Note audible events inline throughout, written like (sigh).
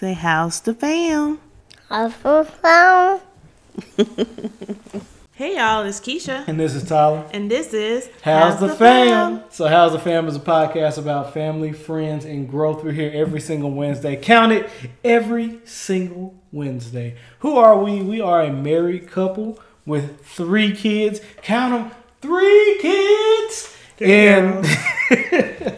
Say, how's the fam? How's the fam? (laughs) hey, y'all, it's Keisha. And this is Tyler. And this is How's, how's the, the fam? fam? So, How's the Fam is a podcast about family, friends, and growth. We're here every single Wednesday. Count it every single Wednesday. Who are we? We are a married couple with three kids. Count them, three kids. and (laughs)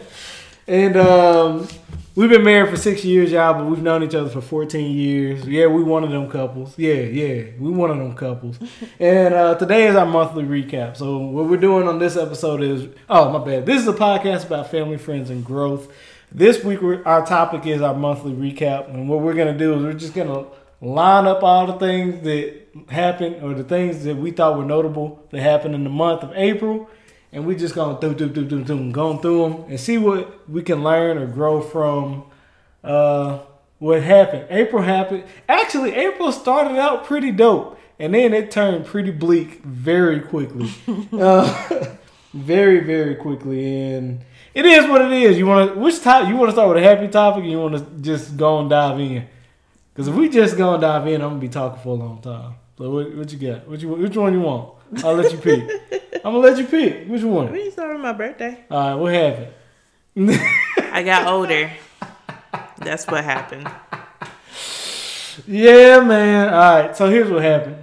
and um We've been married for six years, y'all, but we've known each other for 14 years. Yeah, we one of them couples. Yeah, yeah, we one of them couples. (laughs) and uh, today is our monthly recap. So what we're doing on this episode is, oh my bad. This is a podcast about family, friends, and growth. This week, our topic is our monthly recap, and what we're gonna do is we're just gonna line up all the things that happened or the things that we thought were notable that happened in the month of April and we just gonna do do do do do going through them and see what we can learn or grow from uh, what happened. April happened. Actually, April started out pretty dope, and then it turned pretty bleak very quickly, (laughs) uh, (laughs) very very quickly. And it is what it is. You want to which top? You want to start with a happy topic, or you want to just go and dive in? Because if we just go and dive in, I'm gonna be talking for a long time. So what, what you got? What you which one you want? I'll let you pick. I'm gonna let you pick. Which one? We started my birthday. All right, what happened? I got older. That's what happened. Yeah, man. All right. So here's what happened.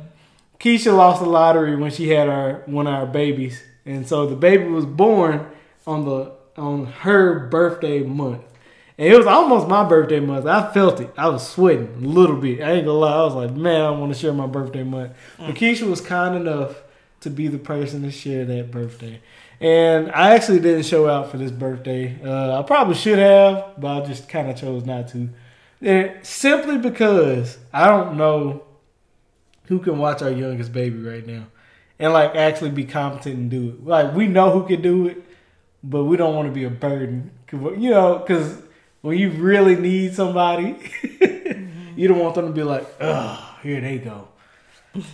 Keisha lost the lottery when she had our one of our babies, and so the baby was born on the on her birthday month. And it was almost my birthday month. I felt it. I was sweating a little bit. I ain't gonna lie. I was like, man, I want to share my birthday month. But mm. Keisha was kind enough to be the person to share that birthday. And I actually didn't show out for this birthday. Uh, I probably should have, but I just kind of chose not to. And simply because I don't know who can watch our youngest baby right now and like actually be competent and do it. Like we know who can do it, but we don't want to be a burden. You know, because when you really need somebody, (laughs) you don't want them to be like, oh, here they go.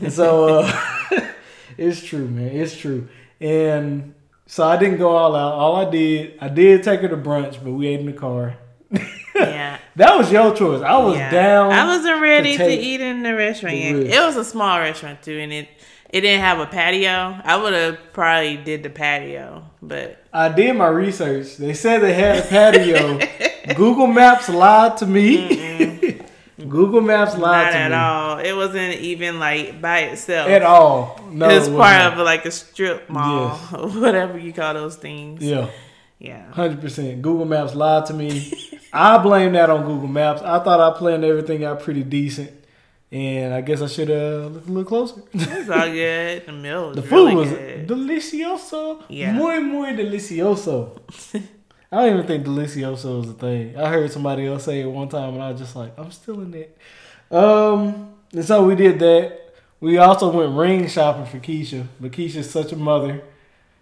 And so, uh, (laughs) it's true, man. It's true. And so I didn't go all out. All I did, I did take her to brunch, but we ate in the car. Yeah. (laughs) that was your choice. I was yeah. down. I wasn't ready to, to eat in the restaurant. The it was a small restaurant too, and it it didn't have a patio. I would have probably did the patio, but I did my research. They said they had a patio. (laughs) Google Maps lied to me. Google Maps lied Not to at all. It wasn't even like by itself at all. No, it was it part of like a strip mall yes. (laughs) or whatever you call those things. Yeah, yeah, hundred percent. Google Maps lied to me. (laughs) I blame that on Google Maps. I thought I planned everything out pretty decent, and I guess I should have looked a little closer. It's all (laughs) good. The meal was the food was good. delicioso. Yeah, muy muy delicioso. I don't even think delicioso is a thing. I heard somebody else say it one time, and I was just like, I'm still in it. Um, and so we did that. We also went ring shopping for Keisha, but Keisha's such a mother.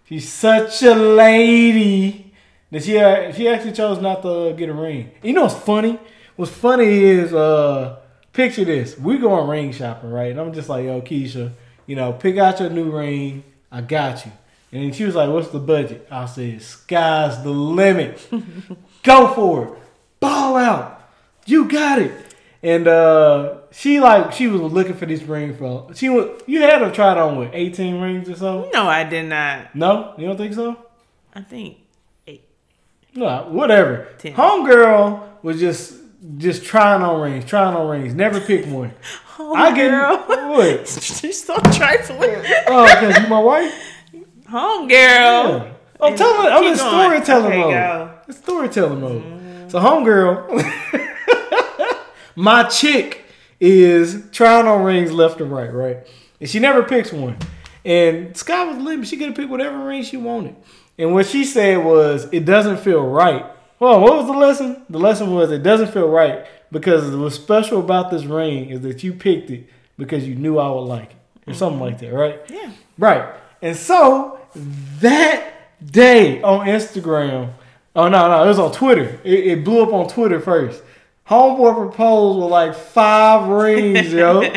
She's such a lady that she uh, she actually chose not to get a ring. You know what's funny? What's funny is uh, picture this: we going ring shopping, right? And I'm just like, yo, Keisha, you know, pick out your new ring. I got you. And she was like, "What's the budget?" I said, "Sky's the limit. (laughs) Go for it. Ball out. You got it." And uh, she like she was looking for this ring for she was you had her try it on with eighteen rings or so. No, I did not. No, you don't think so? I think eight. No, whatever. Ten. Homegirl was just just trying on rings, trying on rings, never picked one. Home (laughs) I get girl. what? (laughs) She's so trifling. Oh, because you my wife home girl. Yeah. I'm oh, telling. I'm in storytelling okay, mode. Go. It's storytelling mode. Mm. So homegirl, (laughs) my chick is trying on rings left and right, right, and she never picks one. And Sky was limit. She could have picked whatever ring she wanted. And what she said was, it doesn't feel right. Well, what was the lesson? The lesson was it doesn't feel right because what's special about this ring is that you picked it because you knew I would like it or something like that, right? Yeah. Right. And so that day on Instagram, oh no, no, it was on Twitter. It, it blew up on Twitter first. Homeboy proposed with like five rings, yo. (laughs) and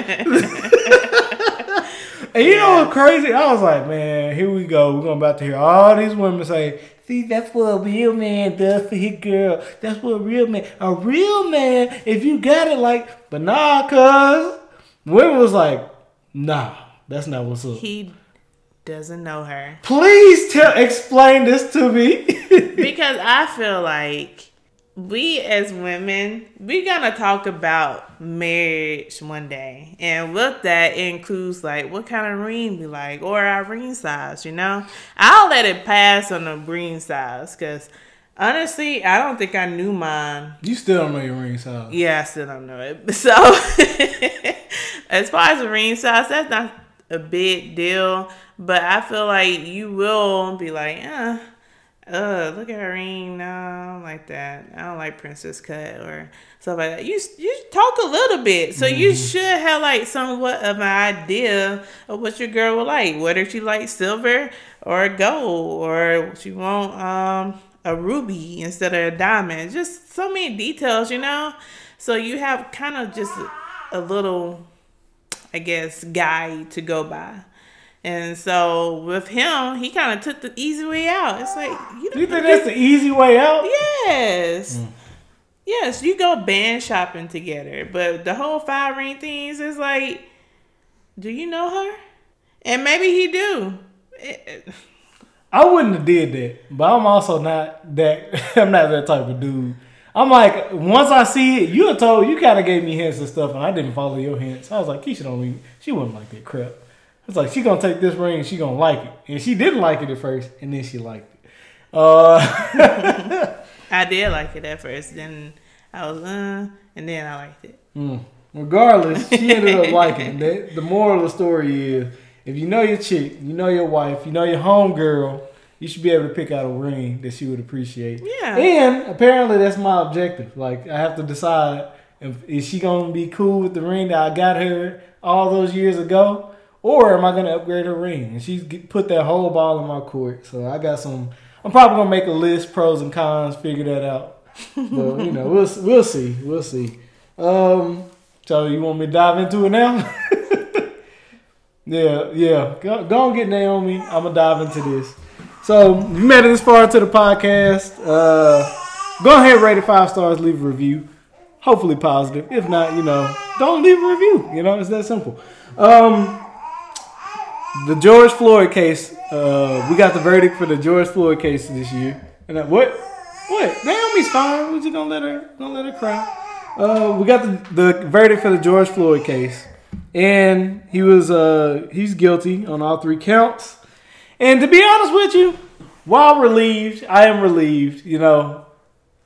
you yeah. know what's crazy? I was like, man, here we go. We're going about to hear all these women say, See, that's what a real man does for his girl. That's what a real man. A real man, if you got it, like, but nah, cuz. Women was like, nah, that's not what's up. He doesn't know her Please tell, explain this to me. (laughs) because I feel like we as women we gonna talk about marriage one day, and with that includes like what kind of ring we like or our ring size. You know, I'll let it pass on the ring size because honestly, I don't think I knew mine you still don't know your ring size. Yeah, I still don't know it. (laughs) So, (laughs) as far as the ring size, that's not a big deal. But I feel like you will be like, uh, uh, look at her ring. No, I don't like that. I don't like princess cut or stuff like that. You you talk a little bit, so you should have like somewhat of an idea of what your girl will like. Whether she likes silver or gold, or she want um a ruby instead of a diamond. Just so many details, you know. So you have kind of just a little, I guess, guide to go by. And so with him, he kind of took the easy way out. It's like you, You think that's the easy way out? Yes. Mm. Yes, you go band shopping together, but the whole five ring things is like, do you know her? And maybe he do. It- I wouldn't have did that, but I'm also not that. (laughs) I'm not that type of dude. I'm like, once I see it, you told you kind of gave me hints and stuff, and I didn't follow your hints. I was like, Keisha don't even. She wouldn't like that crap. It's like she gonna take this ring, she gonna like it, and she didn't like it at first, and then she liked it. Uh, (laughs) I did like it at first. Then I was, uh, and then I liked it. mm. Regardless, she ended up (laughs) liking it. The, the moral of the story is, if you know your chick, you know your wife, you know your home girl, you should be able to pick out a ring that she would appreciate. Yeah. And apparently that's my objective. Like I have to decide if is she gonna be cool with the ring that I got her all those years ago, or am I gonna upgrade her ring? And she's put that whole ball in my court. So I got some. I'm probably gonna make a list, pros and cons, figure that out. (laughs) But you know, we'll we'll see, we'll see. Um, so you want me to dive into it now? (laughs) yeah, yeah. Go, go and get Naomi. I'm gonna dive into this. So you made it this far to the podcast. Uh, go ahead, rate it five stars, leave a review. Hopefully positive. If not, you know, don't leave a review. You know, it's that simple. Um, the George Floyd case. Uh, we got the verdict for the George Floyd case this year. And that, what? What? Naomi's fine. We're just gonna let her, gonna let her cry. Uh, we got the, the verdict for the George Floyd case, and he was uh, he's guilty on all three counts. And to be honest with you, while relieved, I am relieved. You know,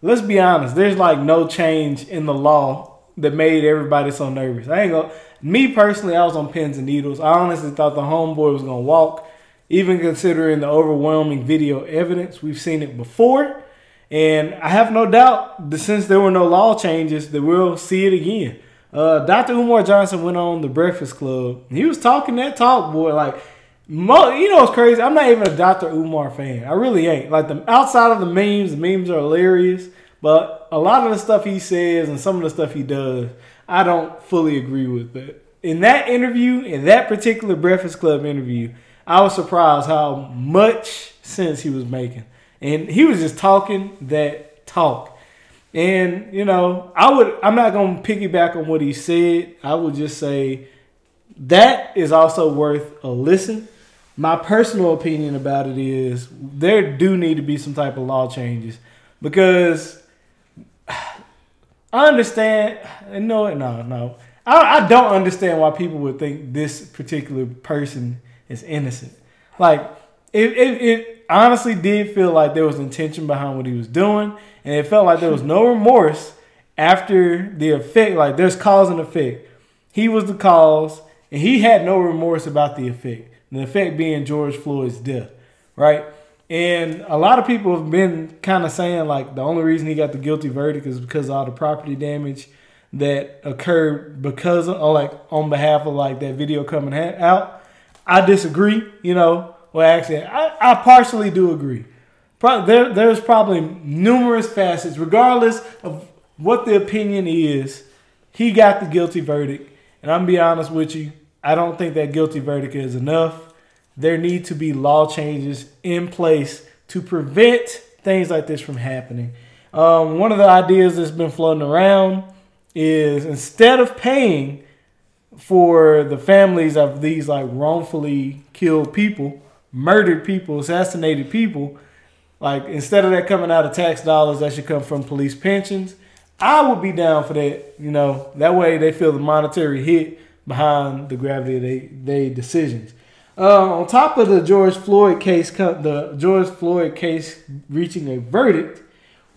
let's be honest. There's like no change in the law that made everybody so nervous. I ain't gonna. Me personally, I was on pins and needles. I honestly thought the homeboy was gonna walk, even considering the overwhelming video evidence. We've seen it before, and I have no doubt that since there were no law changes, that we'll see it again. Uh, Dr. Umar Johnson went on the Breakfast Club. He was talking that talk, boy. Like, mo- you know, it's crazy. I'm not even a Dr. Umar fan. I really ain't. Like, the outside of the memes, the memes are hilarious. But a lot of the stuff he says and some of the stuff he does, I don't fully agree with. But in that interview, in that particular Breakfast Club interview, I was surprised how much sense he was making. And he was just talking that talk. And, you know, I would I'm not gonna piggyback on what he said. I would just say that is also worth a listen. My personal opinion about it is there do need to be some type of law changes because I understand. No, no, no. I, I don't understand why people would think this particular person is innocent. Like, it, it, it honestly did feel like there was intention behind what he was doing, and it felt like there was no remorse after the effect. Like, there's cause and effect. He was the cause, and he had no remorse about the effect. The effect being George Floyd's death, right? And a lot of people have been kind of saying like the only reason he got the guilty verdict is because of all the property damage that occurred because of, like on behalf of like that video coming out. I disagree. You know, well actually, I, I partially do agree. Pro- there, there's probably numerous facets, regardless of what the opinion is. He got the guilty verdict, and I'm gonna be honest with you. I don't think that guilty verdict is enough. There need to be law changes in place to prevent things like this from happening. Um, one of the ideas that's been floating around is instead of paying for the families of these like wrongfully killed people, murdered people, assassinated people, like instead of that coming out of tax dollars, that should come from police pensions. I would be down for that. You know, that way they feel the monetary hit behind the gravity of they they decisions. Uh, on top of the George Floyd case, the George Floyd case reaching a verdict,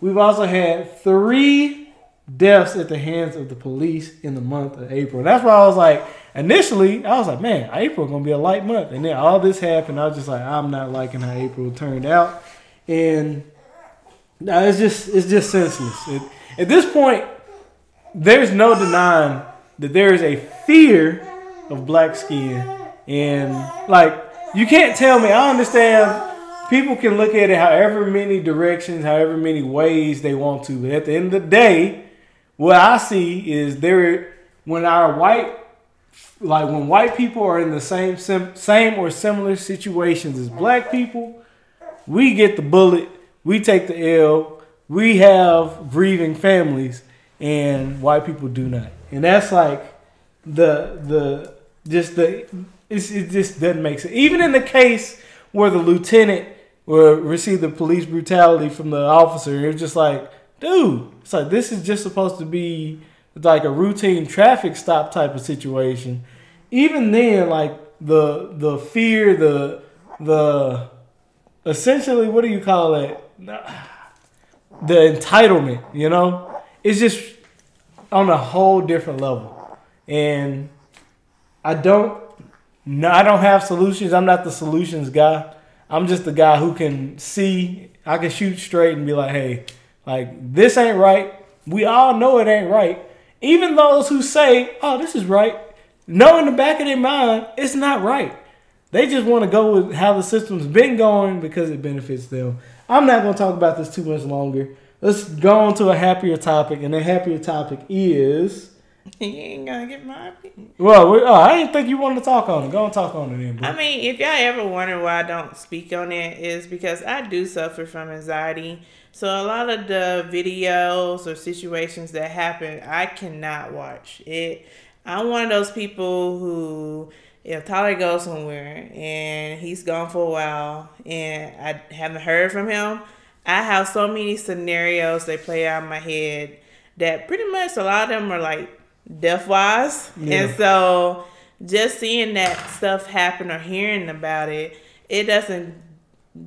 we've also had three deaths at the hands of the police in the month of April. That's why I was like, initially, I was like, man, April gonna be a light month, and then all this happened. I was just like, I'm not liking how April turned out, and no, it's just it's just senseless. It, at this point, there's no denying that there is a fear of black skin and like, you can't tell me. I understand people can look at it however many directions, however many ways they want to. But at the end of the day, what I see is there when our white like when white people are in the same same or similar situations as black people, we get the bullet, we take the L, we have grieving families, and white people do not. And that's like the the just the it just doesn't make sense. Even in the case where the lieutenant received the police brutality from the officer, it's just like, dude, it's like this is just supposed to be like a routine traffic stop type of situation. Even then, like the the fear, the the essentially, what do you call it? The entitlement, you know, it's just on a whole different level, and I don't no, I don't have solutions. I'm not the solutions guy. I'm just the guy who can see. I can shoot straight and be like, hey, like this ain't right. We all know it ain't right. Even those who say, oh, this is right, know in the back of their mind it's not right. They just want to go with how the system's been going because it benefits them. I'm not going to talk about this too much longer. Let's go on to a happier topic, and the happier topic is (laughs) you ain't gonna get my opinion. Well, oh, I didn't think you wanted to talk on it. Go and talk on it then. Bro. I mean, if y'all ever wonder why I don't speak on it, is because I do suffer from anxiety. So a lot of the videos or situations that happen, I cannot watch it. I'm one of those people who, if Tyler goes somewhere and he's gone for a while and I haven't heard from him, I have so many scenarios they play out in my head that pretty much a lot of them are like death wise. Yeah. And so just seeing that stuff happen or hearing about it, it doesn't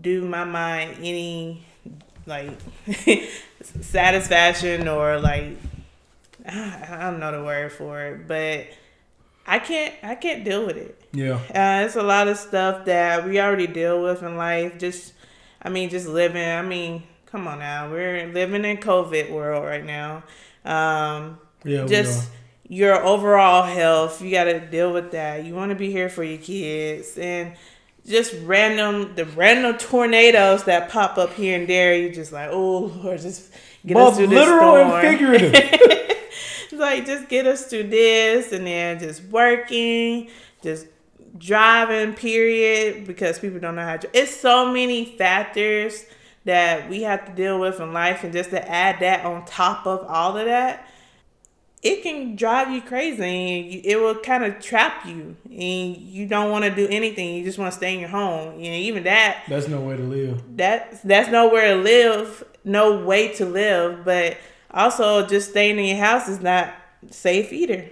do my mind any like (laughs) satisfaction or like I don't know the word for it, but I can't I can't deal with it. Yeah. Uh, it's a lot of stuff that we already deal with in life. Just I mean, just living. I mean, come on now. We're living in COVID world right now. Um, yeah. Just your overall health. You got to deal with that. You want to be here for your kids and just random the random tornadoes that pop up here and there. You just like, oh, Lord, just get Both us through this literal storm. and figurative. (laughs) like just get us through this, and then just working, just driving. Period, because people don't know how to. It's so many factors that we have to deal with in life, and just to add that on top of all of that it can drive you crazy and it will kind of trap you and you don't want to do anything you just want to stay in your home and even that that's no way to live that that's nowhere to live no way to live but also just staying in your house is not safe either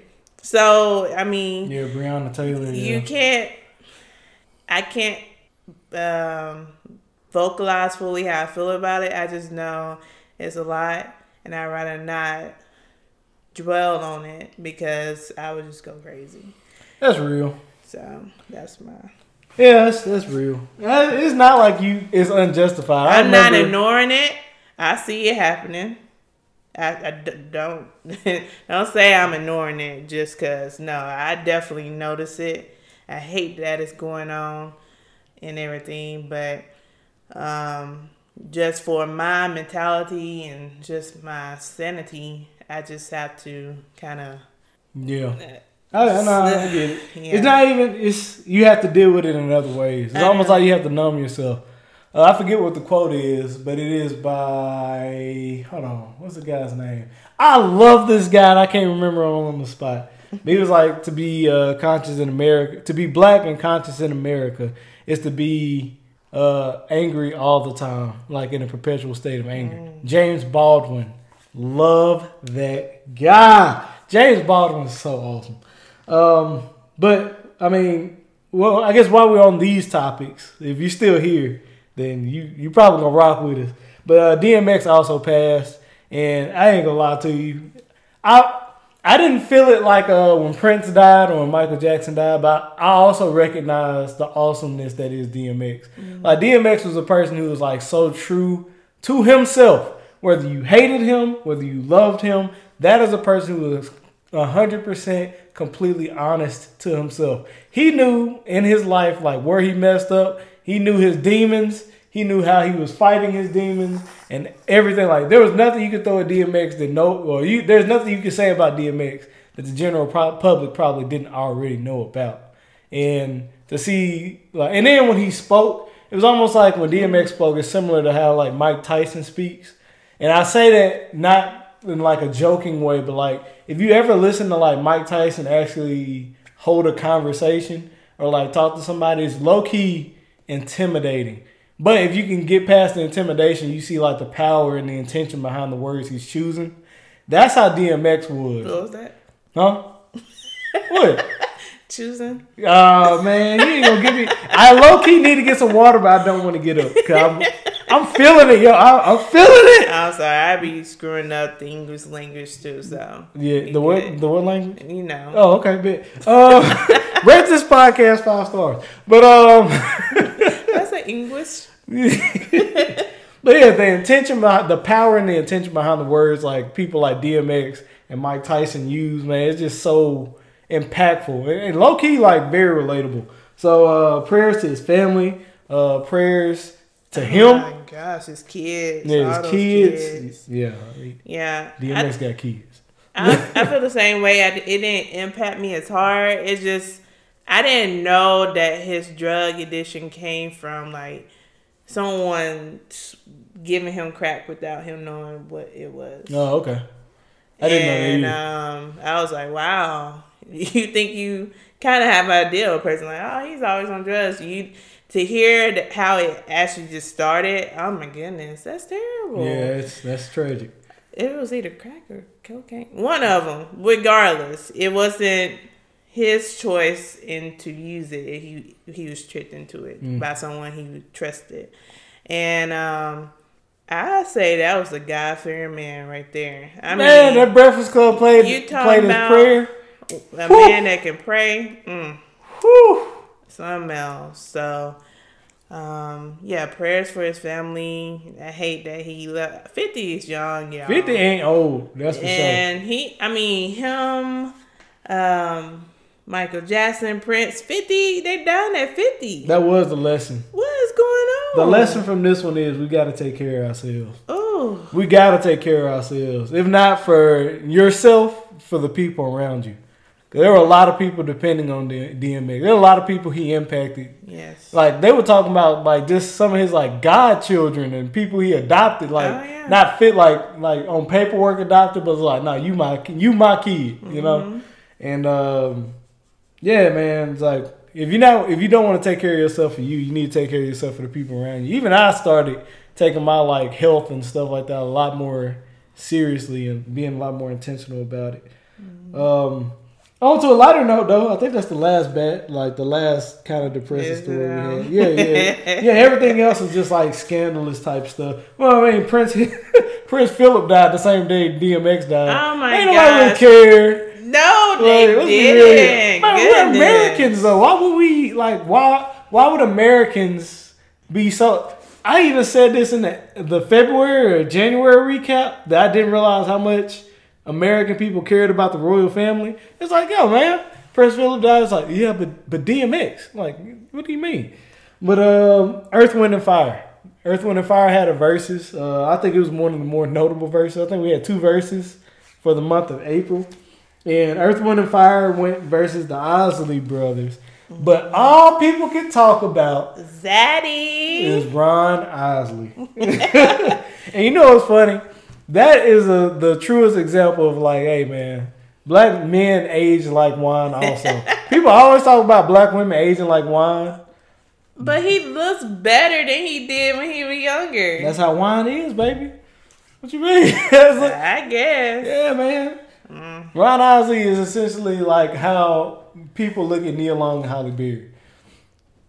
so i mean yeah breonna taylor you yeah. can't i can't um, vocalize fully how i feel about it i just know it's a lot and i'd rather not dwell on it because I would just go crazy. That's real. So that's my. Yeah, that's, that's real. It's not like you. It's unjustified. I'm not ignoring it. I see it happening. I, I don't (laughs) don't say I'm ignoring it just cause no, I definitely notice it. I hate that it's going on and everything, but um, just for my mentality and just my sanity, I just have to kind of yeah. Uh, I, I know, I get it. (laughs) Yeah. It's not even. It's you have to deal with it in other ways. It's almost like you have to numb yourself. Uh, I forget what the quote is, but it is by hold on, what's the guy's name? I love this guy. and I can't remember him on the spot. But he was like to be uh, conscious in America, to be black and conscious in America is to be uh, angry all the time, like in a perpetual state of anger. James Baldwin, love that guy. James Baldwin is so awesome. Um, but I mean, well, I guess while we're on these topics, if you're still here, then you you probably gonna rock with us. But uh, DMX also passed, and I ain't gonna lie to you, I I didn't feel it like uh, when Prince died or when Michael Jackson died, but I also recognize the awesomeness that is DMX. Like DMX was a person who was like so true to himself. Whether you hated him, whether you loved him, that is a person who was hundred percent completely honest to himself. He knew in his life like where he messed up. He knew his demons. He knew how he was fighting his demons and everything. Like there was nothing you could throw at DMX that no, or you there's nothing you could say about DMX that the general public probably didn't already know about. And to see like, and then when he spoke, it was almost like when DMX spoke. It's similar to how like Mike Tyson speaks. And I say that not in like a joking way, but like if you ever listen to like Mike Tyson actually hold a conversation or like talk to somebody, it's low key intimidating. But if you can get past the intimidation, you see like the power and the intention behind the words he's choosing. That's how DMX was. What was that? Huh? what? (laughs) Choosing. Oh man, you ain't gonna give me. I low key need to get some water, but I don't want to get up. I'm, feeling it, yo. I, I'm feeling it. I'm sorry, I be screwing up the English language too, so Yeah, the what? The what language? you know. Oh, okay, bit. Um, (laughs) rate this podcast five stars. But um, That's an English. (laughs) but yeah, the intention behind the power and the intention behind the words, like people like DMX and Mike Tyson use, man, it's just so impactful and, and low key, like very relatable. So uh, prayers to his family, uh, prayers to Oh him, my gosh, his kids. yeah, his those kids. Yeah, Yeah. I, DMX got kids. I, I feel the same way. I, it didn't impact me as hard. It's just I didn't know that his drug addiction came from like someone giving him crack without him knowing what it was. Oh, okay. I didn't and, know that either. um, I was like, wow. (laughs) You think you kind of have an idea of a person like, oh, he's always on drugs. You to hear how it actually just started. Oh my goodness, that's terrible. Yeah, it's, that's tragic. It was either crack or cocaine. One of them. Regardless, it wasn't his choice and to use it. He he was tricked into it Mm. by someone he trusted, and um, I say that was a God fearing man right there. I Man, mean, that Breakfast Club played you played his prayer. a Whew. man that can pray. Mm, Whew. something else. So. Um, yeah, prayers for his family. I hate that he left. Fifty is young, y'all. Fifty ain't old. That's for sure. and he i mean him um michael jackson prince 50 they done at 50 That was the lesson. what is going on The lesson from this one is we got to take care of ourselves. oh We got to take care of ourselves. If not for yourself, for the people around you. There were a lot of people depending on DMX. There were a lot of people he impacted. yes Like they were talking about like just some of his like godchildren and people he adopted. Like Oh, yeah. not fit like like on paperwork adopted, but like nah, you my you my kid. You know. Mm-hmm. And um, yeah, man, it's like if you not if you don't want to take care of yourself for you, you need to take care of yourself for the people around you. Even I started taking my like health and stuff like that a lot more seriously and being a lot more intentional about it. Um, on to a lighter note though, I think that's the last bet, like the last kind of depressing story we had. Yeah, yeah, yeah. Everything else is just like scandalous type stuff. Well, I mean, Prince (laughs) Prince Philip died the same day DMX died. Oh, my god! Ain't nobody gosh. really care. no they Like, let's be real here. didn't Man, we're Americans though. Why would we like? Why? Why would Americans be so? I even said this in the, the February or January recap that I didn't realize how much American people cared about the royal family. It's like, yo, man, Prince Philip died. It's like, yeah, but but DMX. Like, what do you mean? But um, Earth, Wind, and Fire. Earth, Wind, and Fire had a verses. Uh, I think it was one of the more notable verses. I think we had two verses for the month of April. And Earth, Wind, and Fire went versus the Isley brothers. But all people can talk about Zaddy. is Ron Isley. (laughs) and you know what's funny? That is a, the truest example of like, hey man, black men age like wine also. (laughs) People always talk about black women aging like wine. But he looks better than he did when he was younger. That's how wine is, baby. What you mean? (laughs) Like- I guess. yeah, man. Ron Isley is essentially like how people look at Nia Long and Halle Berry.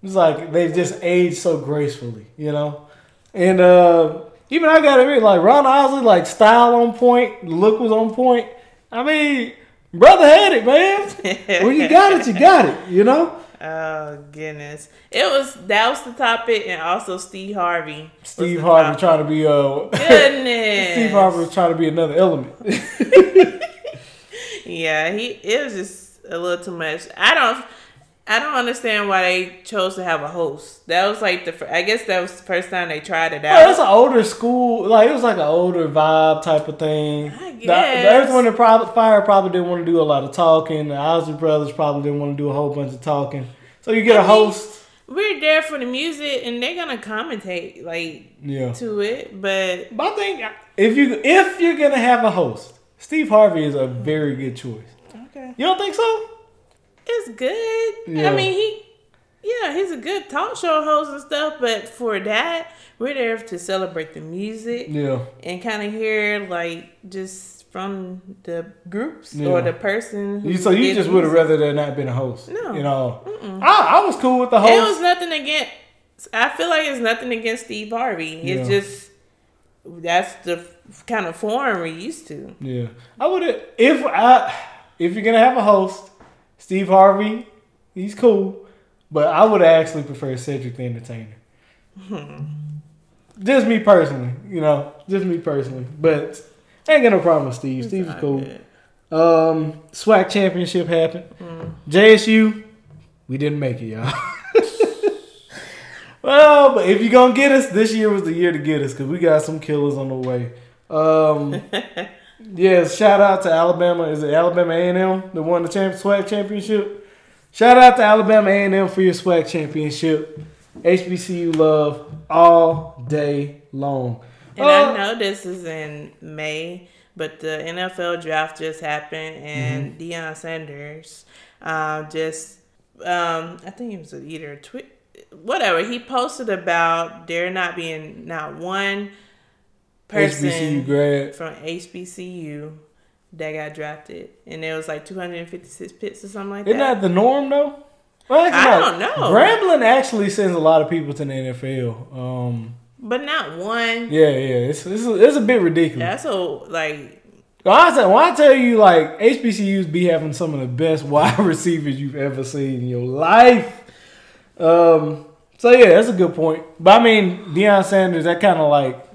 It's like they've just aged so gracefully, you know? And uh, even I gotta admit, like Ron Isley, like style on point, look was on point. I mean, brother had it, man. (laughs) when you got it, you got it, you know? Oh goodness! It was that was the topic, and also Steve Harvey. Steve Harvey topic. trying to be uh Goodness. (laughs) Steve Harvey was trying to be another element. (laughs) Yeah, he. It was just a little too much. I don't. I don't understand why they chose to have a host. That was like the. I guess that was the first time they tried it out. Well, it's an older school, like it was like an older vibe type of thing. I The, the guess. Earth, Wind, and Pro- Fire probably didn't want to do a lot of talking. The Ozzy Brothers probably didn't want to do a whole bunch of talking. So you get a I mean- host. We're there for the music, and they're gonna commentate like Yeah. to it. But But I think if you if you're gonna have a host, Steve Harvey is a very good choice. okay, You don't think so? It's good. Yeah. I mean, he. Yeah, he's a good talk show host and stuff. But for that, we're there to celebrate the music. Yeah. and kind of hear like just from the groups Yeah. or the person. You, so you just would have rather than not been a host. No. You know, I, I was cool with the host. It was nothing against. I feel like it's nothing against Steve Harvey. It's Yeah. just that's the kind of form we're used to. Yeah, I would have if I if you're gonna have a host, Steve Harvey, he's cool, but I would actually prefer Cedric the Entertainer. Just me personally, you know, just me personally, but I ain't got no problem with Steve. Steve's cool. good. Um, SWAC championship happened. JSU, we didn't make it, y'all. (laughs) well, but if you're gonna get us, this year was the year to get us because we got some killers on the way. Um, (laughs) yeah, shout out to Alabama. Is it Alabama A&M that won the champ- SWAC championship? Shout out to Alabama A&M for your SWAC championship. HBCU love all day long. And Uh, I know this is in May, but the NFL draft just happened, and Mm-hmm. Deion Sanders um, just, um, I think it was either a tweet, whatever. He posted about there not being not one person HBCU grad. from HBCU that got drafted, and there was like 256 picks or something like Isn't that. that the norm though? Well, I no. don't know. Grambling actually sends a lot of people to the NFL. Um, but not one. yeah, yeah, it's it's a, it's a bit ridiculous. That's so like When I, tell, when I tell you, like HBCUs be having some of the best (laughs) wide receivers you've ever seen in your life. Um, so yeah, that's a good point. But I mean, Deion Sanders, that kind of like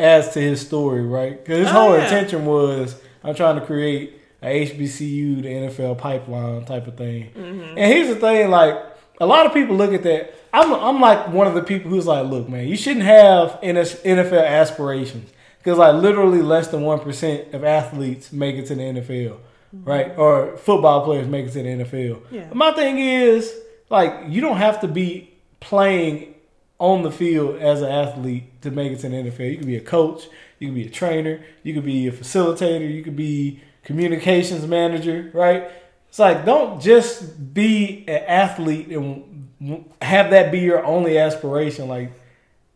adds to his story, right? Because his Oh, whole yeah. intention was I'm trying to create a HBCU, the NFL pipeline type of thing. Mm-hmm. And here's the thing, like a lot of people look at that. I'm I'm like one of the people who's like, look, man, you shouldn't have NFL aspirations because like literally less than one percent of athletes make it to the NFL, right? Or football players make it to the NFL. Yeah. My thing is like you don't have to be playing on the field as an athlete to make it to the NFL. You could be a coach, you could be a trainer, you could be a facilitator, you could be communications manager, right? It's like don't just be an athlete and have that be your only aspiration. Like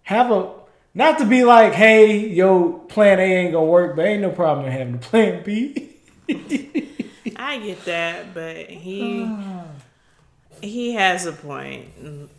have a not to be like, hey, yo, plan A ain't gonna work, but ain't no problem in having a plan B. (laughs) I get that, but he (sighs) oh. He has a point,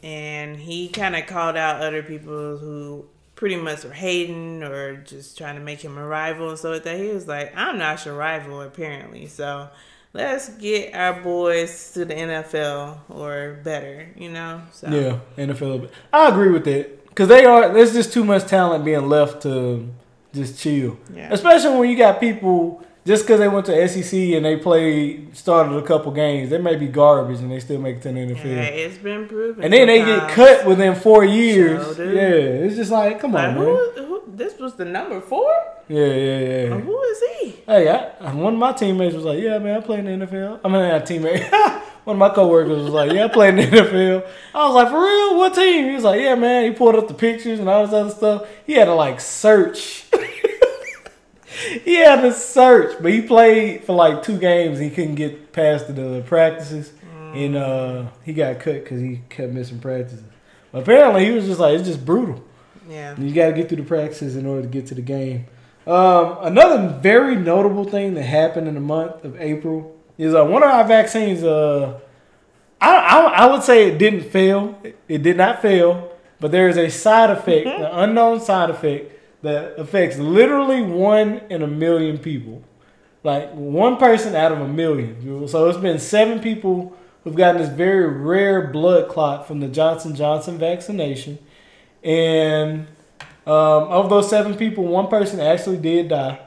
and he kind of called out other people who pretty much were hating or just trying to make him a rival and so like that. He was like, "I'm not your rival, apparently." So let's get our boys to the NFL or better, you know. So Yeah, NFL. I agree with that because they are. There's just too much talent being left to just chill. Yeah. Especially when you got people just because they went to SEC and they played started a couple games, they may be garbage and they still make it to the NFL. Yeah, it's been proven. And then they get cut within four years. Sure yeah, it's just like, come Like, on, man. who, who? This was the number four. Yeah, yeah, yeah. Who is he? Hey, I, one of my teammates was like, "Yeah, man, I play in the NFL." I mean, not teammate. (laughs) one of my coworkers was like, "Yeah, I played in the (laughs) NFL." I was like, "For real? What team?" He was like, "Yeah, man." He pulled up the pictures and all this other stuff. He had to like search. (laughs) (laughs) he had to search, but he played for like two games. He couldn't get past the practices, and uh, he got cut because he kept missing practices. But apparently, he was just like, "It's just brutal." Yeah. You got to get through the practices in order to get to the game. Um, another very notable thing that happened in the month of April is uh, one of our vaccines. Uh, I, I I would say it didn't fail. It, it did not fail, but there is a side effect, an unknown side effect that affects literally one in a million people, like one person out of a million. So it's been seven people who've gotten this very rare blood clot from the Johnson Johnson vaccination. And um, of those seven people, one person actually did die.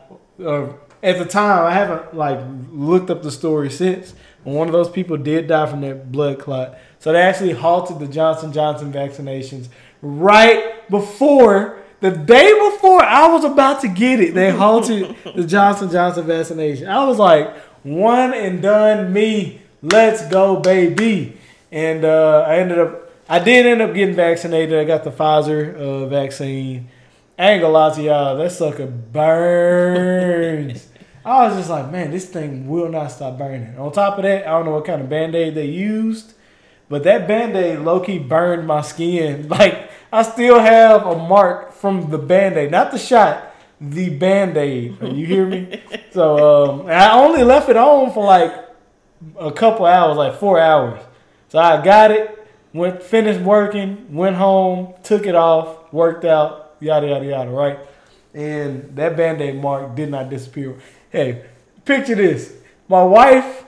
Uh, at the time, I haven't like looked up the story since. But one of those people did die from that blood clot. So they actually halted the Johnson Johnson vaccinations right before the day before I was about to get it. They halted the Johnson Johnson vaccination. I was like, one and done me. Let's go, baby. And uh, I ended up I did end up getting vaccinated. I got the Pfizer uh, vaccine. I ain't gonna lie to y'all, that sucker burns. I was just like, man, this thing will not stop burning. On top of that, I don't know what kind of band aid they used, but that band aid low key burned my skin. (laughs) Like, I still have a mark from the band aid, not the shot, the band aid. You hear me? (laughs) so, um, I only left it on for like a couple hours, like four hours. So I got it, went finished working, went home, took it off, worked out, yada yada yada, right? And that band-aid mark did not disappear. Hey, picture this. My wife,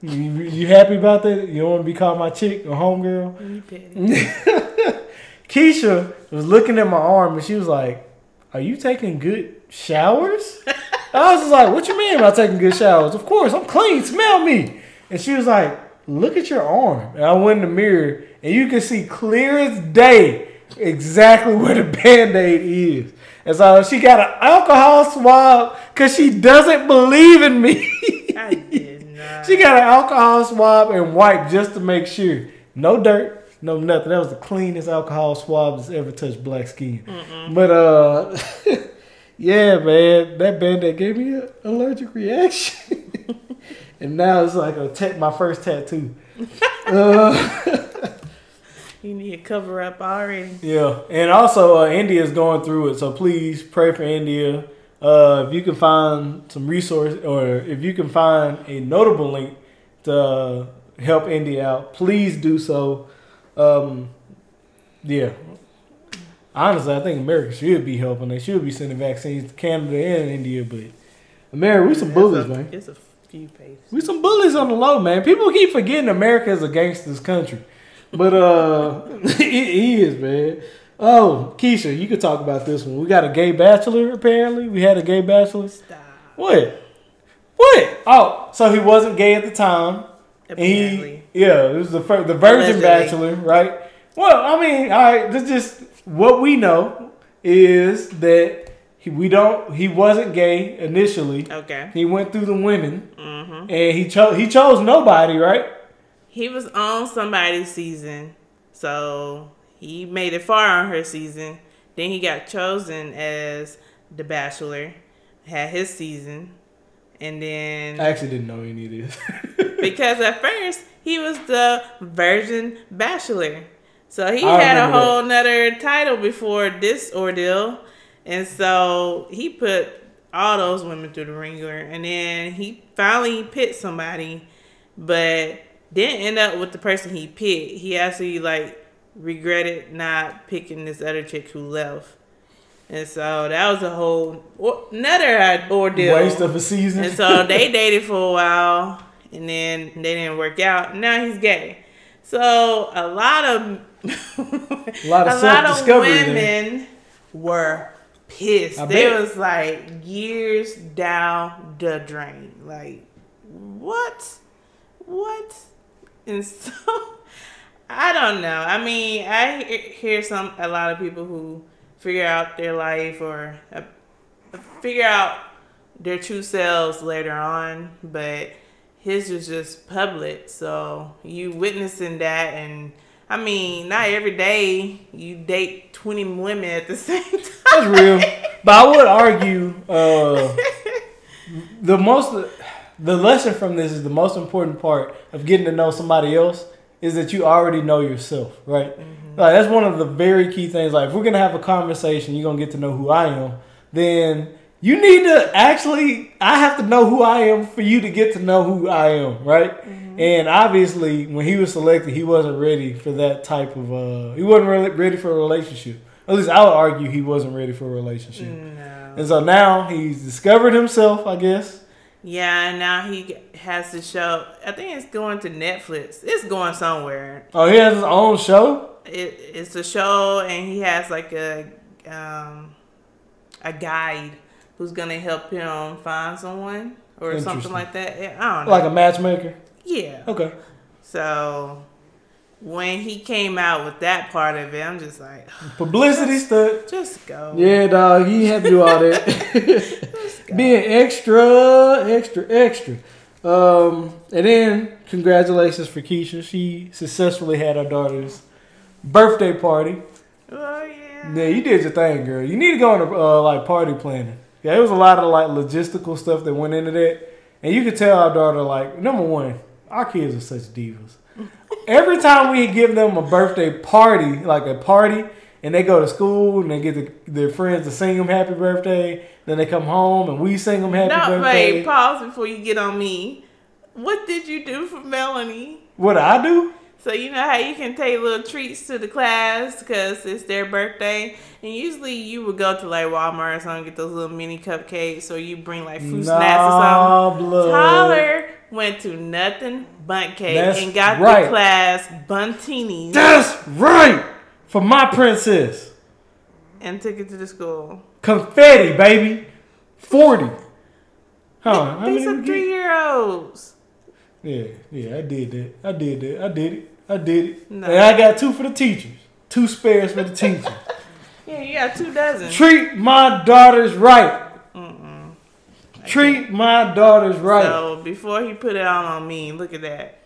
you, you happy about that? You don't want to be called my chick or homegirl? You petty. (laughs) Keisha was looking at my arm and she was like, Are you taking good showers? I was just like, What you mean by taking good showers? Of course, I'm clean, smell me. And she was like, Look at your arm. And I went in the mirror and you can see clear as day exactly (laughs) where the band-aid is. And so she got an alcohol swab because she doesn't believe in me. I did not. (laughs) She got an alcohol swab and wipe just to make sure. No dirt, no nothing. That was the cleanest alcohol swab that's ever touched black skin. But uh, (laughs) yeah, man, that band-aid gave me an allergic reaction, (laughs) and now it's like a ta- my first tattoo. (laughs) uh, You need to cover up already. yeah, and also uh, India is going through it, so please pray for India. Uh, if you can find some resource, or if you can find a notable link to uh, help India out, please do so. Um, yeah, honestly, I think America should be helping. They should be sending vaccines to Canada and India, but America, we some bullies, man. It's a few pages. We some bullies on the low, man. People keep forgetting America is a gangster's country. But uh (laughs) it is, man. Oh, Keisha, you could talk about this one. We got a gay bachelor, apparently. We had a gay bachelor. Stop. What? What? Oh, so he wasn't gay at the time. Apparently. Yeah, it was the fir- the virgin Allegedly. bachelor, right? Well, I mean, all right, this just what we know is that he, we don't he wasn't gay initially. Okay. He went through the women, Mm-hmm. and he chose he chose nobody, right? He was on somebody's season, so he made it far on her season. Then he got chosen as the Bachelor, had his season, and then I actually didn't know any of this. (laughs) because at first he was the Virgin Bachelor, so he I had a remember that. whole nother title before this ordeal, and so he put all those women through the ringer, and then he finally picked somebody, but didn't end up with the person he picked. He actually like regretted not picking this other chick who left. And so that was a whole or- another uh, ordeal. Waste of a season. And so they (laughs) dated for a while, and then they didn't work out. Now he's gay. So a lot of (laughs) A lot of self-discovery there. women were pissed. I they bet. was like years down the drain. Like what, what? And (laughs) so I don't know. I mean, I hear some a lot of people who figure out their life or uh, figure out their true selves later on, but his was just public. So you witnessing that, and I mean, not every day you date twenty women at the (laughs) same time. That's real. But I would argue uh, the most the lesson from this is the most important part of getting to know somebody else is that you already know yourself, right? Like that's one of the very key things. Like if we're gonna have a conversation, you're gonna get to know who I am. Then you need to actually. I have to know who I am for you to get to know who I am, right? And obviously, when he was selected, he wasn't ready for that type of. uh He wasn't really ready for a relationship. At least I would argue he wasn't ready for a relationship. No. And so now he's discovered himself, I guess. Yeah, and now he has to show. I think it's going to Netflix. It's going somewhere. Oh, he has his own show. It, it's a show, and he has like a um, a guide who's gonna help him find someone or something like that. I don't know. Like a matchmaker. yeah. Okay. So when he came out with that part of it, I'm just like, (sighs) Publicity stunt. just go. Yeah, dog. He had to do all that. (laughs) Being extra, extra, extra. Um, and then congratulations for Keisha. She successfully had her daughter's birthday party. Oh yeah. Yeah, you did your thing, girl. You need to go on a uh, like party planning. Yeah, there was a lot of like logistical stuff that went into that, and you could tell our daughter like number one, our kids are such divas. Every time we give them a birthday party, like a party, and they go to school and they get the, their friends to sing them happy birthday, then they come home and we sing them happy No, birthday. wait, pause before you get on me. What did you do for Melanie? What I do? So you know how you can take little treats to the class because it's their birthday, and usually you would go to like Walmart or something get those little mini cupcakes, or you bring like fruit snacks or Nah, something. blood. Tyler went to Nothing Bundt Cake That's and got right. the class Bundtinis That's right for my princess. and took it to the school. Confetti, baby. 40. Huh? These are three year olds. Yeah, yeah, I did that. I did that. I did it. I did it. No. And I got two for the teachers. Two spares for the teachers. (laughs) Yeah, you got two dozen. Treat my daughters right. Treat my daughters right. So before he put it all on me, look at that.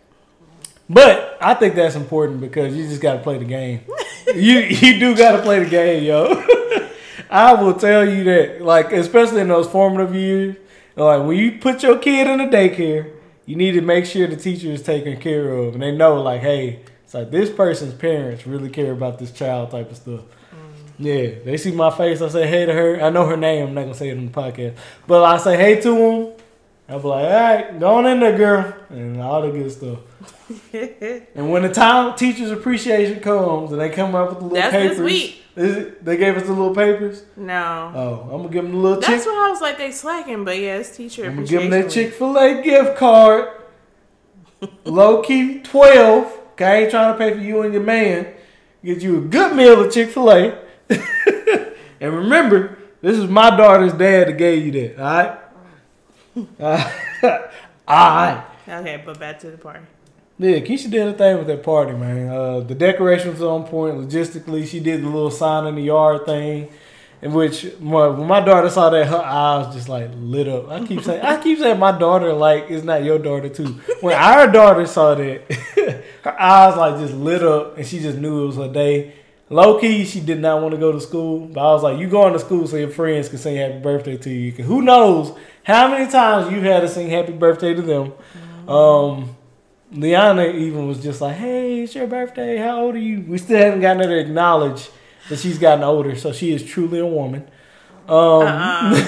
But I think that's important because you just got to play the game. (laughs) you you do got to play the game, yo. (laughs) I will tell you that, like especially in those formative years, like when you put your kid in a daycare, you need to make sure the teacher is taken care of, and they know, like, hey, it's like this person's parents really care about this child, type of stuff. Mm. Yeah, they see my face. I say hey to her. I know her name. I'm not gonna say it on the podcast, but I say hey to them. I'll be like, all right, go on in there, girl, and all the good stuff. (laughs) And when the time teachers appreciation comes and they come up with the little That's this papers, week. Is it, they gave us the little papers. no. Oh, I'm gonna give them the little That's chick. why I was like they slacking, but yeah, it's teacher I'm gonna give them that Chick Fil A gift card. (laughs) Low key twelve. Okay, I ain't trying to pay for you and your man. Get you a good meal at Chick Fil A. (laughs) and remember, this is my daughter's dad that gave you that. All right. (laughs) All right. Okay, but back to the party. Yeah, Keisha did a thing with that party, man. Uh, the decorations was on point logistically. She did the little sign in the yard thing, in which my, when my daughter saw that, her eyes just like lit up. I keep saying, I keep saying, my daughter like is not your daughter too. When (laughs) our daughter saw that, (laughs) her eyes like just lit up, and she just knew it was her day. Low key, she did not want to go to school, but I was like, "You going to school so your friends can sing happy birthday to you." who knows how many times you had to sing happy birthday to them? Um, Liana even was just like, "Hey, it's your birthday. How old are you?" We still haven't gotten her to acknowledge that she's gotten older, so she is truly a woman. Um, (laughs)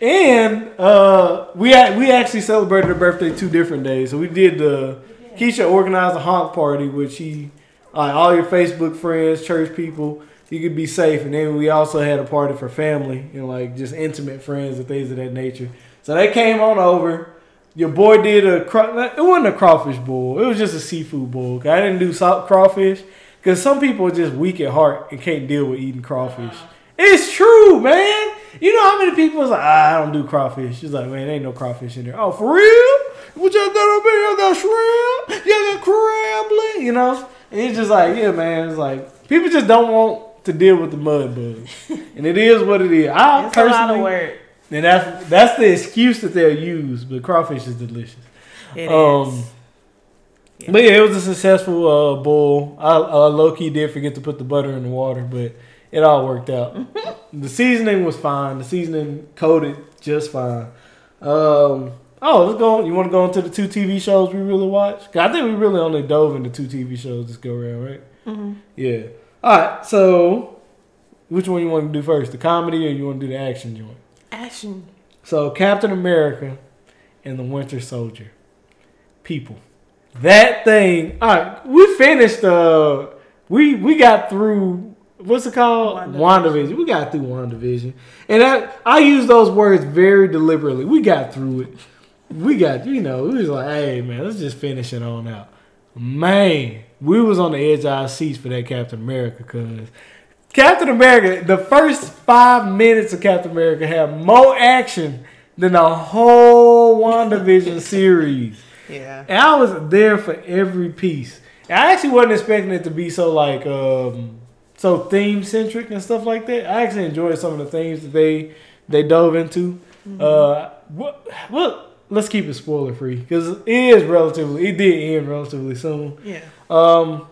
and uh, we we actually celebrated her birthday two different days. So we did the Keisha organized a honk party, which she like all your Facebook friends, church people. You could be safe, and then we also had a party for family and like just intimate friends and things of that nature. So they came on over. Your boy did a craw- it wasn't a crawfish boil. It was just a seafood boil. I didn't do salt crawfish because some people are just weak at heart and can't deal with eating crawfish. It's true, man. You know how many people is like, ah, I don't do crawfish. She's like, man, ain't no crawfish in there. Oh, for real? What y'all got up here? Y'all got shrimp? Y'all got crab? You know? And it's just like, yeah, man. It's like people just don't want to deal with the mud bugs, (laughs) and it is what it is. I It's a lot of personally, work. And that's that's the excuse that they'll use, but crawfish is delicious. It is. Um, Yeah. But yeah, it was a successful uh, boil. I, I low key did forget to put the butter in the water, but it all worked out. (laughs) the seasoning was fine. The seasoning coated just fine. Um, oh, let's go. You want to go into the two TV shows we really watched? I think we really only dove into two TV shows this go around, right? Mhm. Yeah. All right. So, which one you want to do first? The comedy or you want to do the action joint? Action. So Captain America and the Winter Soldier. People. That thing. All right, we finished uh we we got through what's it called? WandaVision. WandaVision. We got through WandaVision. And I I use those words very deliberately. We got through it. We got, you know, we was like, hey man, let's just finish it on out. Man, we was on the edge of our seats for that Captain America cause Captain America, the first five minutes of Captain America had more action than the whole WandaVision (laughs) series. Yeah. And I was there for every piece. And I actually wasn't expecting it to be so like um so theme centric and stuff like that. I actually enjoyed some of the themes that they they dove into. Uh what what let's keep it spoiler free because it is relatively it did end relatively soon. Yeah. Um,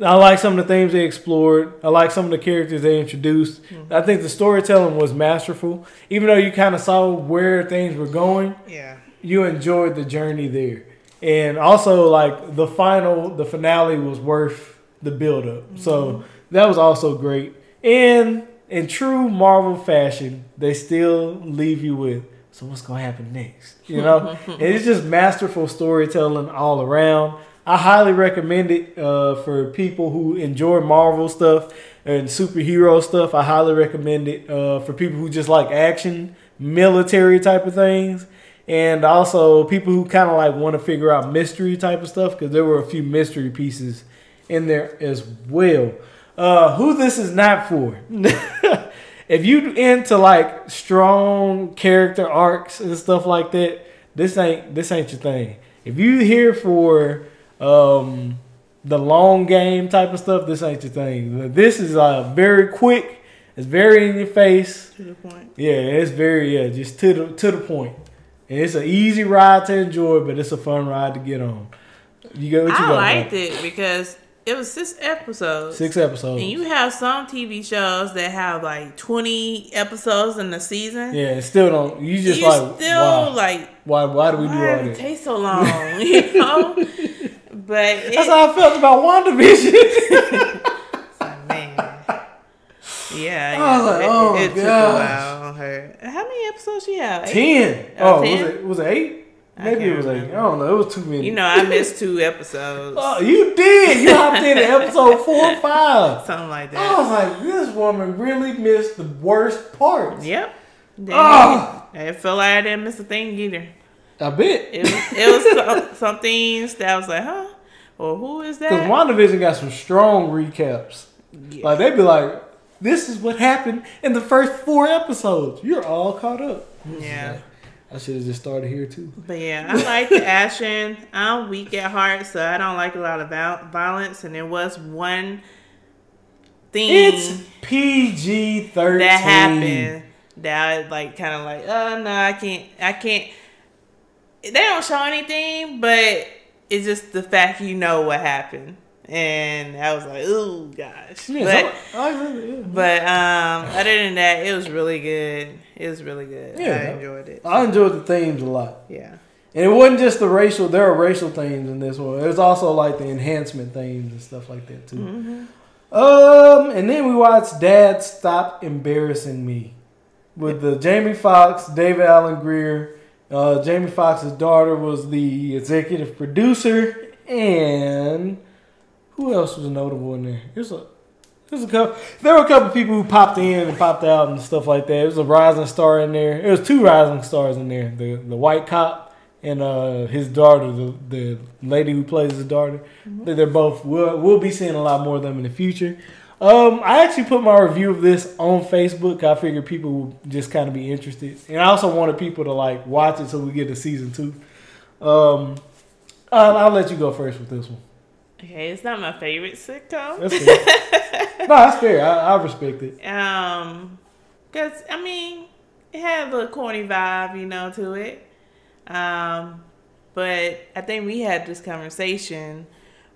I like some of the themes they explored. I like some of the characters they introduced. Mm-hmm. I think the storytelling was masterful. Even though you kind of saw where things were going, Yeah. you enjoyed the journey there. And also, like the final, the finale was worth the build up. Mm-hmm. So that was also great. And in true Marvel fashion, they still leave you with, so what's gonna happen next? You know, (laughs) and it's just masterful storytelling all around. I highly recommend it uh, for people who enjoy Marvel stuff and superhero stuff. I highly recommend it uh, for people who just like action, military type of things, and also people who kind of like want to figure out mystery type of stuff because there were a few mystery pieces in there as well. Uh, who this is not for? (laughs) if you into like strong character arcs and stuff like that, this ain't this ain't your thing. If you here for um, the long game type of stuff, this ain't your thing. This is uh, very quick. It's very in your face. To the point. Yeah, it's very yeah, just to the to the point. And it's an easy ride to enjoy, but it's a fun ride to get on. You get What you I got, liked it because it was six episodes. Six episodes. And you have some TV shows that have like 20 episodes in the season. yeah, and still don't. You just you like still wow. like, why? Why do we do why all did it this? take so long? (laughs) you know? (laughs) But it, That's how I felt about WandaVision. (laughs) like, man. Yeah, I was like, it, oh, it took a while on her. How many episodes she have? Ten. Oh, Oh, 10? was it was it eight? Maybe it was eight. I don't know. It was too many. You know, I missed two episodes. Oh, you did. You hopped in at episode four or (laughs) five. Something like that. I was like, this woman really missed the worst parts. Yep. Oh, It felt like I didn't miss a thing either. I bet. It was, it was some, some things that I was like, huh? Well, who is that? Because? WandaVision got some strong recaps. Yeah. Like they'd be like, "This is what happened in the first four episodes. You're all caught up." Yeah. I should have just started here too. But yeah, I like the action. I'm weak at heart, so I don't like a lot of violence. And there was one thing It's PG thirteen. that happened that I like kind of like, uh, oh no, I can't, I can't. They don't show anything, but it's just the fact you know what happened, and I was like, oh gosh. Yeah, but really, yeah. but um, other than that, it was really good. It was really good. Yeah. I enjoyed it. I enjoyed the themes a lot. Yeah. And it wasn't just the racial. There are racial themes in this one. It was also like the enhancement themes and stuff like that too. Mm-hmm. Um, and then we watched Dad Stop Embarrassing Me with the Jamie Foxx, David Alan Grier. Uh, Jamie Foxx's daughter was the executive producer, and who else was notable in there? There's a there's a couple. There were a couple people who popped in and popped out and stuff like that. There was a rising star in there. There was two rising stars in there. The the white cop and uh, his daughter, the the lady who plays his daughter. They- They're both. We'll, we'll be seeing a lot more of them in the future. Um, I actually put my review of this on Facebook. I figured people would just kind of be interested, and I also wanted people to like watch it so we get to season two. Um, I'll, I'll let you go first with this one. Okay, it's not my favorite sitcom. That's fair. (laughs) no, that's fair. I, I respect it. Um, cause I mean, it had a little corny vibe, you know, to it. Um, but I think we had this conversation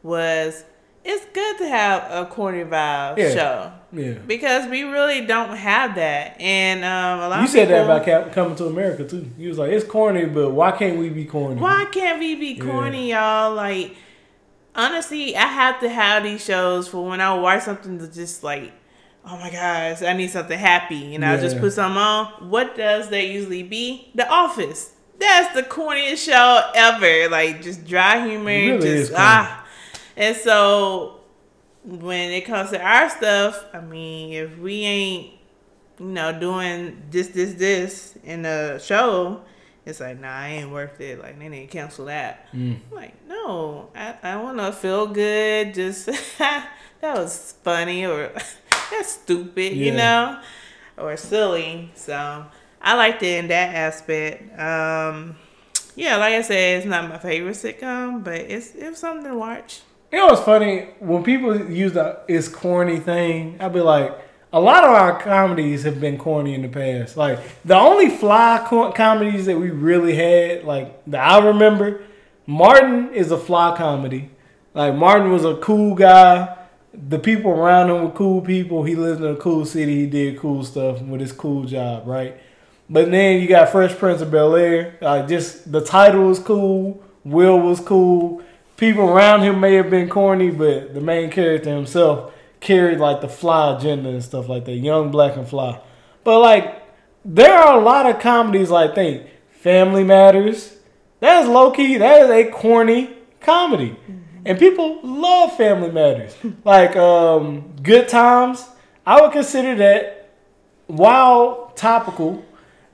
was it's good to have a corny vibe Yeah. show Yeah. because we really don't have that, and um, a lot You of said that about Cap- coming to America too. You was like, it's corny, but why can't we be corny? Why can't we be corny, y'all? Like, honestly, I have to have these shows for when I watch something to just like, oh my gosh, I need something happy, and I'll just put something on. What does there usually be? The Office. That's the corniest show ever. Like, just dry humor, It really is just corny. ah. And so, when it comes to our stuff, I mean, if we ain't you know, doing this, this, this in the show, it's like, nah, I ain't worth it. Like, they need to cancel that. Mm. I'm like, no, I, I want to feel good. Just, (laughs) that was funny or (laughs) that's stupid, you know, or silly. So I liked it in that aspect. Um, yeah, like I said, it's not my favorite sitcom, but it's it was something to watch. You know funny? When people use the "it's corny" thing, I'd be like, a lot of our comedies have been corny in the past. Like the only fly co- comedies that we really had, like that I remember, Martin is a fly comedy. Like Martin was a cool guy. The people around him were cool people. He lived in a cool city. He did cool stuff with his cool job, right? But then you got Fresh Prince of Bel Air. Like just the title was cool. Will was cool. People around him may have been corny, but the main character himself carried like the fly agenda and stuff like that. Young, black, and fly. But like, there are a lot of comedies like think Family Matters. That is low key. That is a corny comedy, and people love Family Matters. like um, Good Times. I would consider that while topical,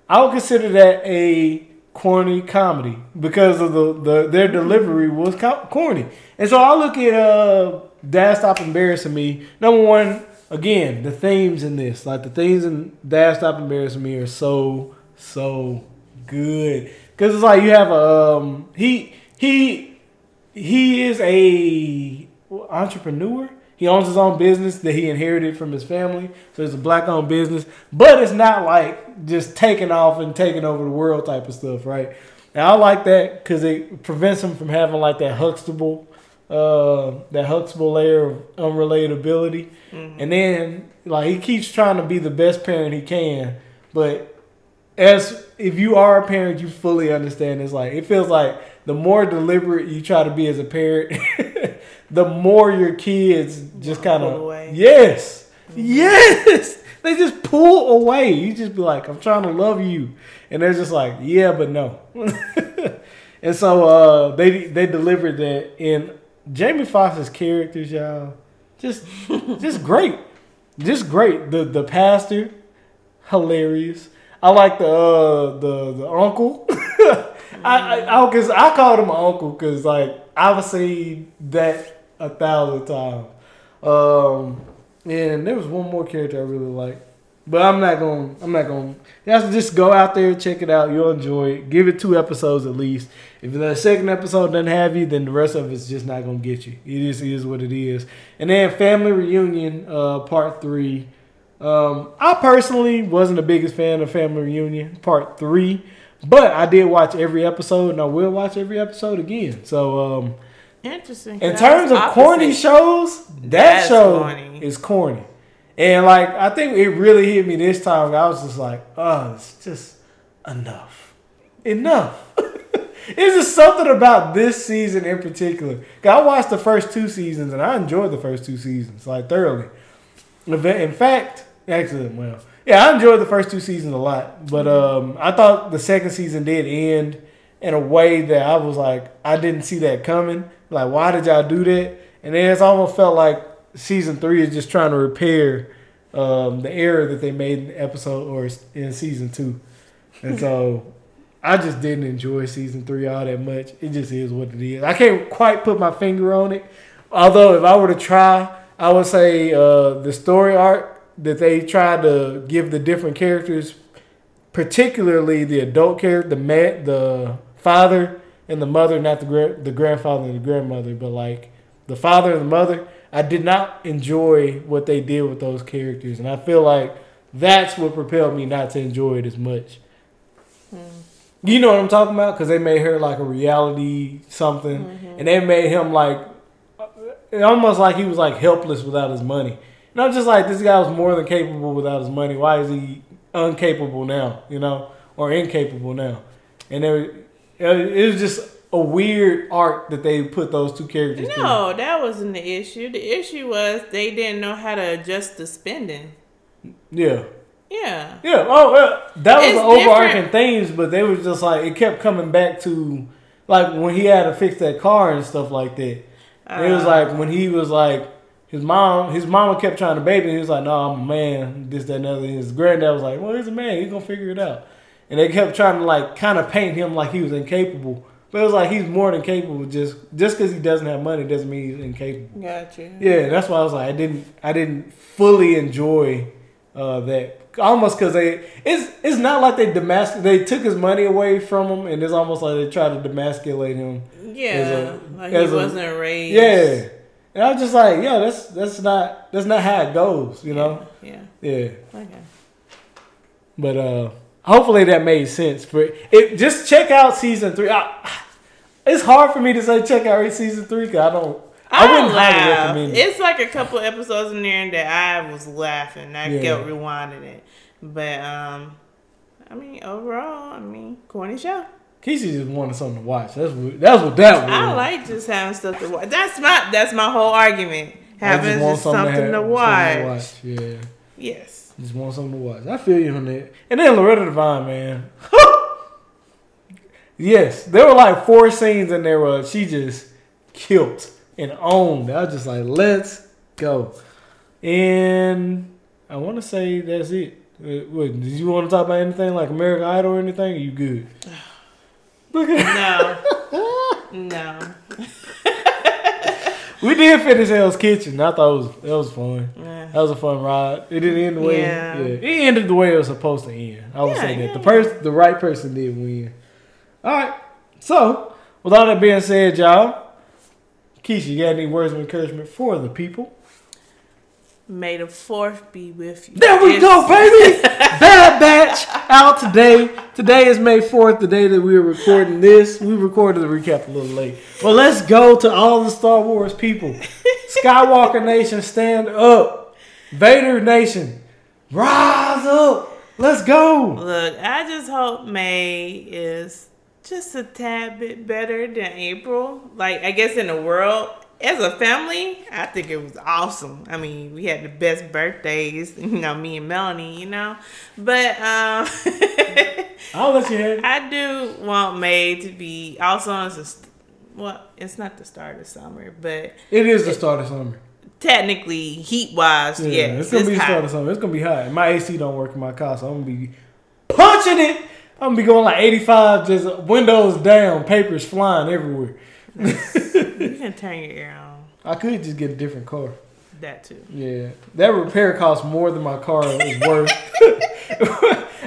I would consider that a corny comedy because of the, the their delivery was co- corny. And so I look at uh Dad Stop Embarrassing Me. Number one, again, the themes in this, like the themes in Dad Stop Embarrassing Me are so so good. Cause it's like you have a um he he he is a entrepreneur. He owns his own business that he inherited from his family. So it's a black owned business. But it's not like just taking off and taking over the world type of stuff, right? And I like that because it prevents him from having like that Huxtable, uh, that Huxtable layer of unrelatability. And then like he keeps trying to be the best parent he can, but as if you are a parent, you fully understand. It's like it feels like the more deliberate you try to be as a parent, (laughs) the more your kids just kind of yes, yes, (laughs) they just pull away. You just be like, I'm trying to love you, and they're just like, yeah, but no. (laughs) and so uh, they they delivered that in Jamie Foxx's characters, y'all. Just (laughs) just great, just great. The the pastor, hilarious. I like the uh, the the uncle. I I because I, called him an uncle because like I've seen that a thousand times. Um, and there was one more character I really liked, but I'm not gonna I'm not gonna. You have to just go out there check it out. You'll enjoy it. Give it two episodes at least. If the second episode doesn't have you, then the rest of it's just not gonna get you. It just is what it is. And then Family Reunion, uh, part three. Um, I personally wasn't the biggest fan of Family Reunion Part Three, but I did watch every episode, and I will watch every episode again. So, um, Interesting. in terms of corny shows, that That's show corny. is corny, and like I think it really hit me this time. I was just like, oh, it's just enough, enough. (laughs) it's just something about this season in particular. I watched the first two seasons, and I enjoyed the first two seasons like thoroughly. In fact, actually, well, yeah, I enjoyed the first two seasons a lot, but um, I thought the second season did end in a way that I was like, I didn't see that coming. Like, why did y'all do that? And then it's almost felt like season three is just trying to repair um, the error that they made in episode or in season two, and so. I just didn't enjoy season three all that much. It just is what it is. I can't quite put my finger on it. Although, if I were to try, I would say uh, the story arc that they tried to give the different characters, particularly the adult character, the man, the father and the mother, not the gra- the grandfather and the grandmother, but like the father and the mother. I did not enjoy what they did with those characters, and I feel like that's what propelled me not to enjoy it as much. Hmm. You know what I'm talking about? Because they made her like a reality something, Mm-hmm. and they made him like almost like he was like helpless without his money. And I'm just like, this guy was more than capable without his money. Why is he uncapable now? You know, or incapable now? And it, it was just a weird arc that they put those two characters. through. No, that wasn't the issue. The issue was they didn't know how to adjust the spending. Yeah. Yeah. Yeah, oh, uh, that was It's the overarching different. themes, but they were just like it kept coming back to like when he had to fix that car and stuff like that. it was Uh, like when he was like his mom, his mama kept trying to baby. him. He was like, "No, I'm a man." This, that, and other. His granddad was like, "Well, he's a man. He's gonna figure it out." And they kept trying to like kind of paint him like he was incapable, but it was like he's more than capable. Just just because he doesn't have money doesn't mean he's incapable. Got you. Yeah, that's why I was like, I didn't, I didn't fully enjoy uh, that. Almost because they, it's, it's not like they demas- they took his money away from him, and it's almost like they tried to demasculate him. Yeah. A- like he a- wasn't raised. Yeah, and I was just like, yeah, that's that's not that's not how it goes, you know. Yeah. Yeah, Okay. but uh, hopefully that made sense for it. Just check out season three. I, it's hard for me to say check out season three because I don't. I, I, wouldn't highly laugh. recommend it. It's like a couple episodes in there that I was laughing. I Yeah. kept rewinding it. But um I mean overall, I mean, corny show. Keisha just wanted something to watch. That's what that's what that was. I like just having stuff to watch. That's my that's my whole argument. Having want just something, have- to, watch. something to watch. Yeah. Yes. Just want something to watch. I feel you on that. And then Loretta Devine, man. (laughs) yes, there were like four scenes in there where she just killed and owned. I was just like, let's go. And I want to say that's it. Uh, What, did you want to talk about anything like American Idol or anything? Or you good? (sighs) (sighs) (sighs) No. (laughs) no. (laughs) We did finish Hell's Kitchen. I thought it was that was fun. Yeah. That was a fun ride. It didn't end the way. Yeah. Yeah. It ended the way it was supposed to end. I would Yeah, say that the person, the right person, did win. All right. So, with all that being said, y'all, Keisha, you got any words of encouragement for the people? May the fourth be with you. There we It's- go, baby. (laughs) Bad Batch out today. Today is May 4th, the day that we are recording this. We recorded the recap a little late. But let's go to all the Star Wars people. (laughs) Skywalker Nation, stand up. Vader Nation, rise up. Let's go. Look, I just hope May is just a tad bit better than April. Like, I guess in the world, as a family, I think it was awesome. I mean, we had the best birthdays, (laughs) you know, me and Melanie, you know. But um (laughs) I'll let you have it. I do want May to be also as a well, it's not the start of summer, but It is the start of summer. technically heat wise, Yeah, it's gonna be the hot. start of summer. It's gonna be hot. My AC don't work in my car, so I'm gonna be punching it. I'm gonna be going like 85, just windows down, papers flying everywhere. (laughs) Can turn your air on. I could just get a different car. That too. Yeah, that repair costs more than my car is (laughs) worth.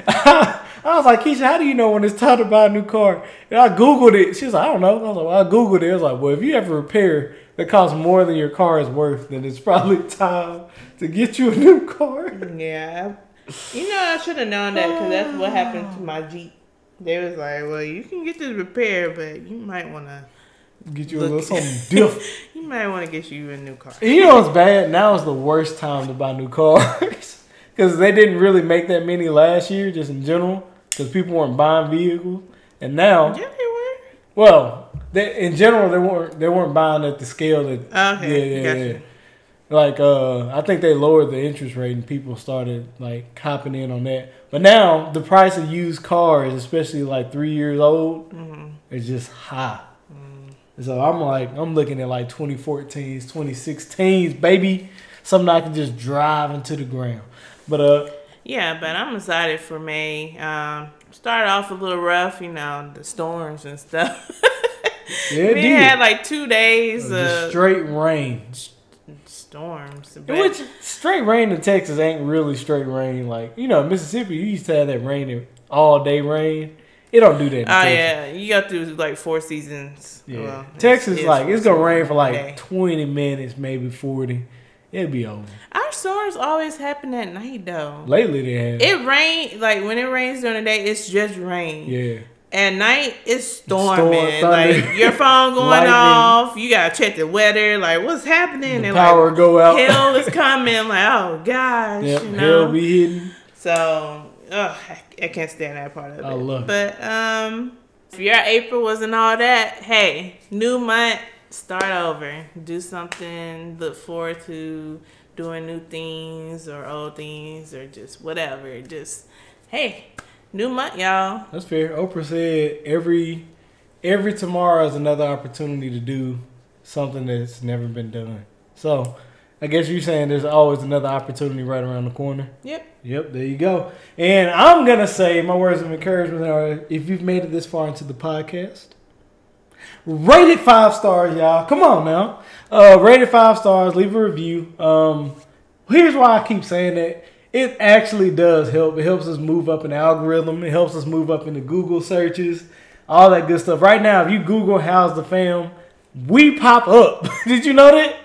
I was like, Keisha, how do you know when it's time to buy a new car? And I googled it. She was like, I don't know. I was like, well, I googled it. I was like, well, if you have a repair that costs more than your car is worth, then it's probably (laughs) time to get you a new car. Yeah, you know I should have known that because that's what happened to my Jeep. They was like, "Well, you can get this repair, but you might want to, Get you a Look- little something different. (laughs) you might want to get you a new car." You know what's bad? Now is the worst time to buy new cars (laughs) because they didn't really make that many last year, just in general, because people weren't buying vehicles. And now, Yeah, they were. well, they, in general, they weren't they weren't buying at the scale that. Okay, yeah, yeah, gotcha. yeah. Like, uh, I think they lowered the interest rate and people started like hopping in on that. But now the price of used cars, especially like three years old, Mhm. is just high. So I'm like, I'm looking at like 2014s, 2016s, baby. Something I can just drive into the ground. But uh, Yeah, but I'm excited for May. Um, started off a little rough, you know, the storms and stuff. (laughs) yeah, it we did. had like two days of straight rain. storms. Which straight rain in Texas ain't really straight rain. Like you know, Mississippi, you used to have that rain, all day rain. It don't do that. Oh Texas. yeah, you got through like four seasons. Yeah. Well, Texas, it's- like it's gonna rain for like Okay. twenty minutes, maybe forty, it'll be over. Our storms always happen at night though. Lately they have. It rain like when it rains during the day, it's just rain. yeah. At night, it's storming. thunder, like your phone (laughs) going off. You gotta check the weather. Like what's happening? The and power like, go out. hell is coming. Like oh gosh, Yep, you hell know. be hitting. So ugh, I, can't stand that part of it. I love it. but um, if your April wasn't all that, hey, new month, start over. Do something. Look forward to doing new things or old things or just whatever. Just hey, new month, y'all. That's fair. Oprah said every every tomorrow is another opportunity to do something that's never been done. So I guess you're saying there's always another opportunity right around the corner. Yep. Yep, there you go. And I'm gonna say my words of encouragement are: if you've made it this far into the podcast, rate it five stars, y'all. Come on now, uh, rate it five stars. Leave a review. Um, here's why I keep saying that: it actually does help. It helps us move up in the algorithm. It helps us move up in the Google searches, all that good stuff. Right now, if you Google "How's the Fam," we pop up. (laughs) Did you know that?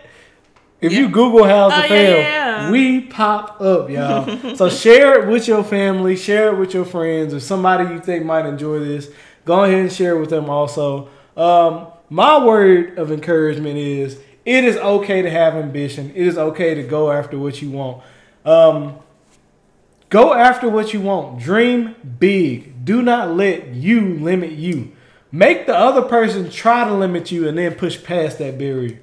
If you Google "How's Oh, the yeah, yeah. we pop up, y'all. (laughs) so share it with your family, share it with your friends, or somebody you think might enjoy this. Go ahead and share it with them also. Um, my word of encouragement is: it is okay to have ambition. It is okay to go after what you want. Um, go after what you want. Dream big. Do not let you limit you. Make the other person try to limit you, and then push past that barrier.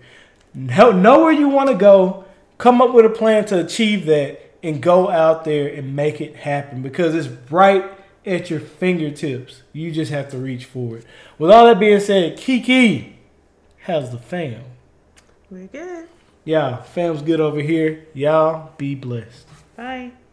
Know know where you want to go. Come up with a plan to achieve that, and go out there and make it happen because it's right at your fingertips. You just have to reach for it. With all that being said, Kiki, how's the fam? We're good. Yeah, fam's good over here. Y'all be blessed. Bye.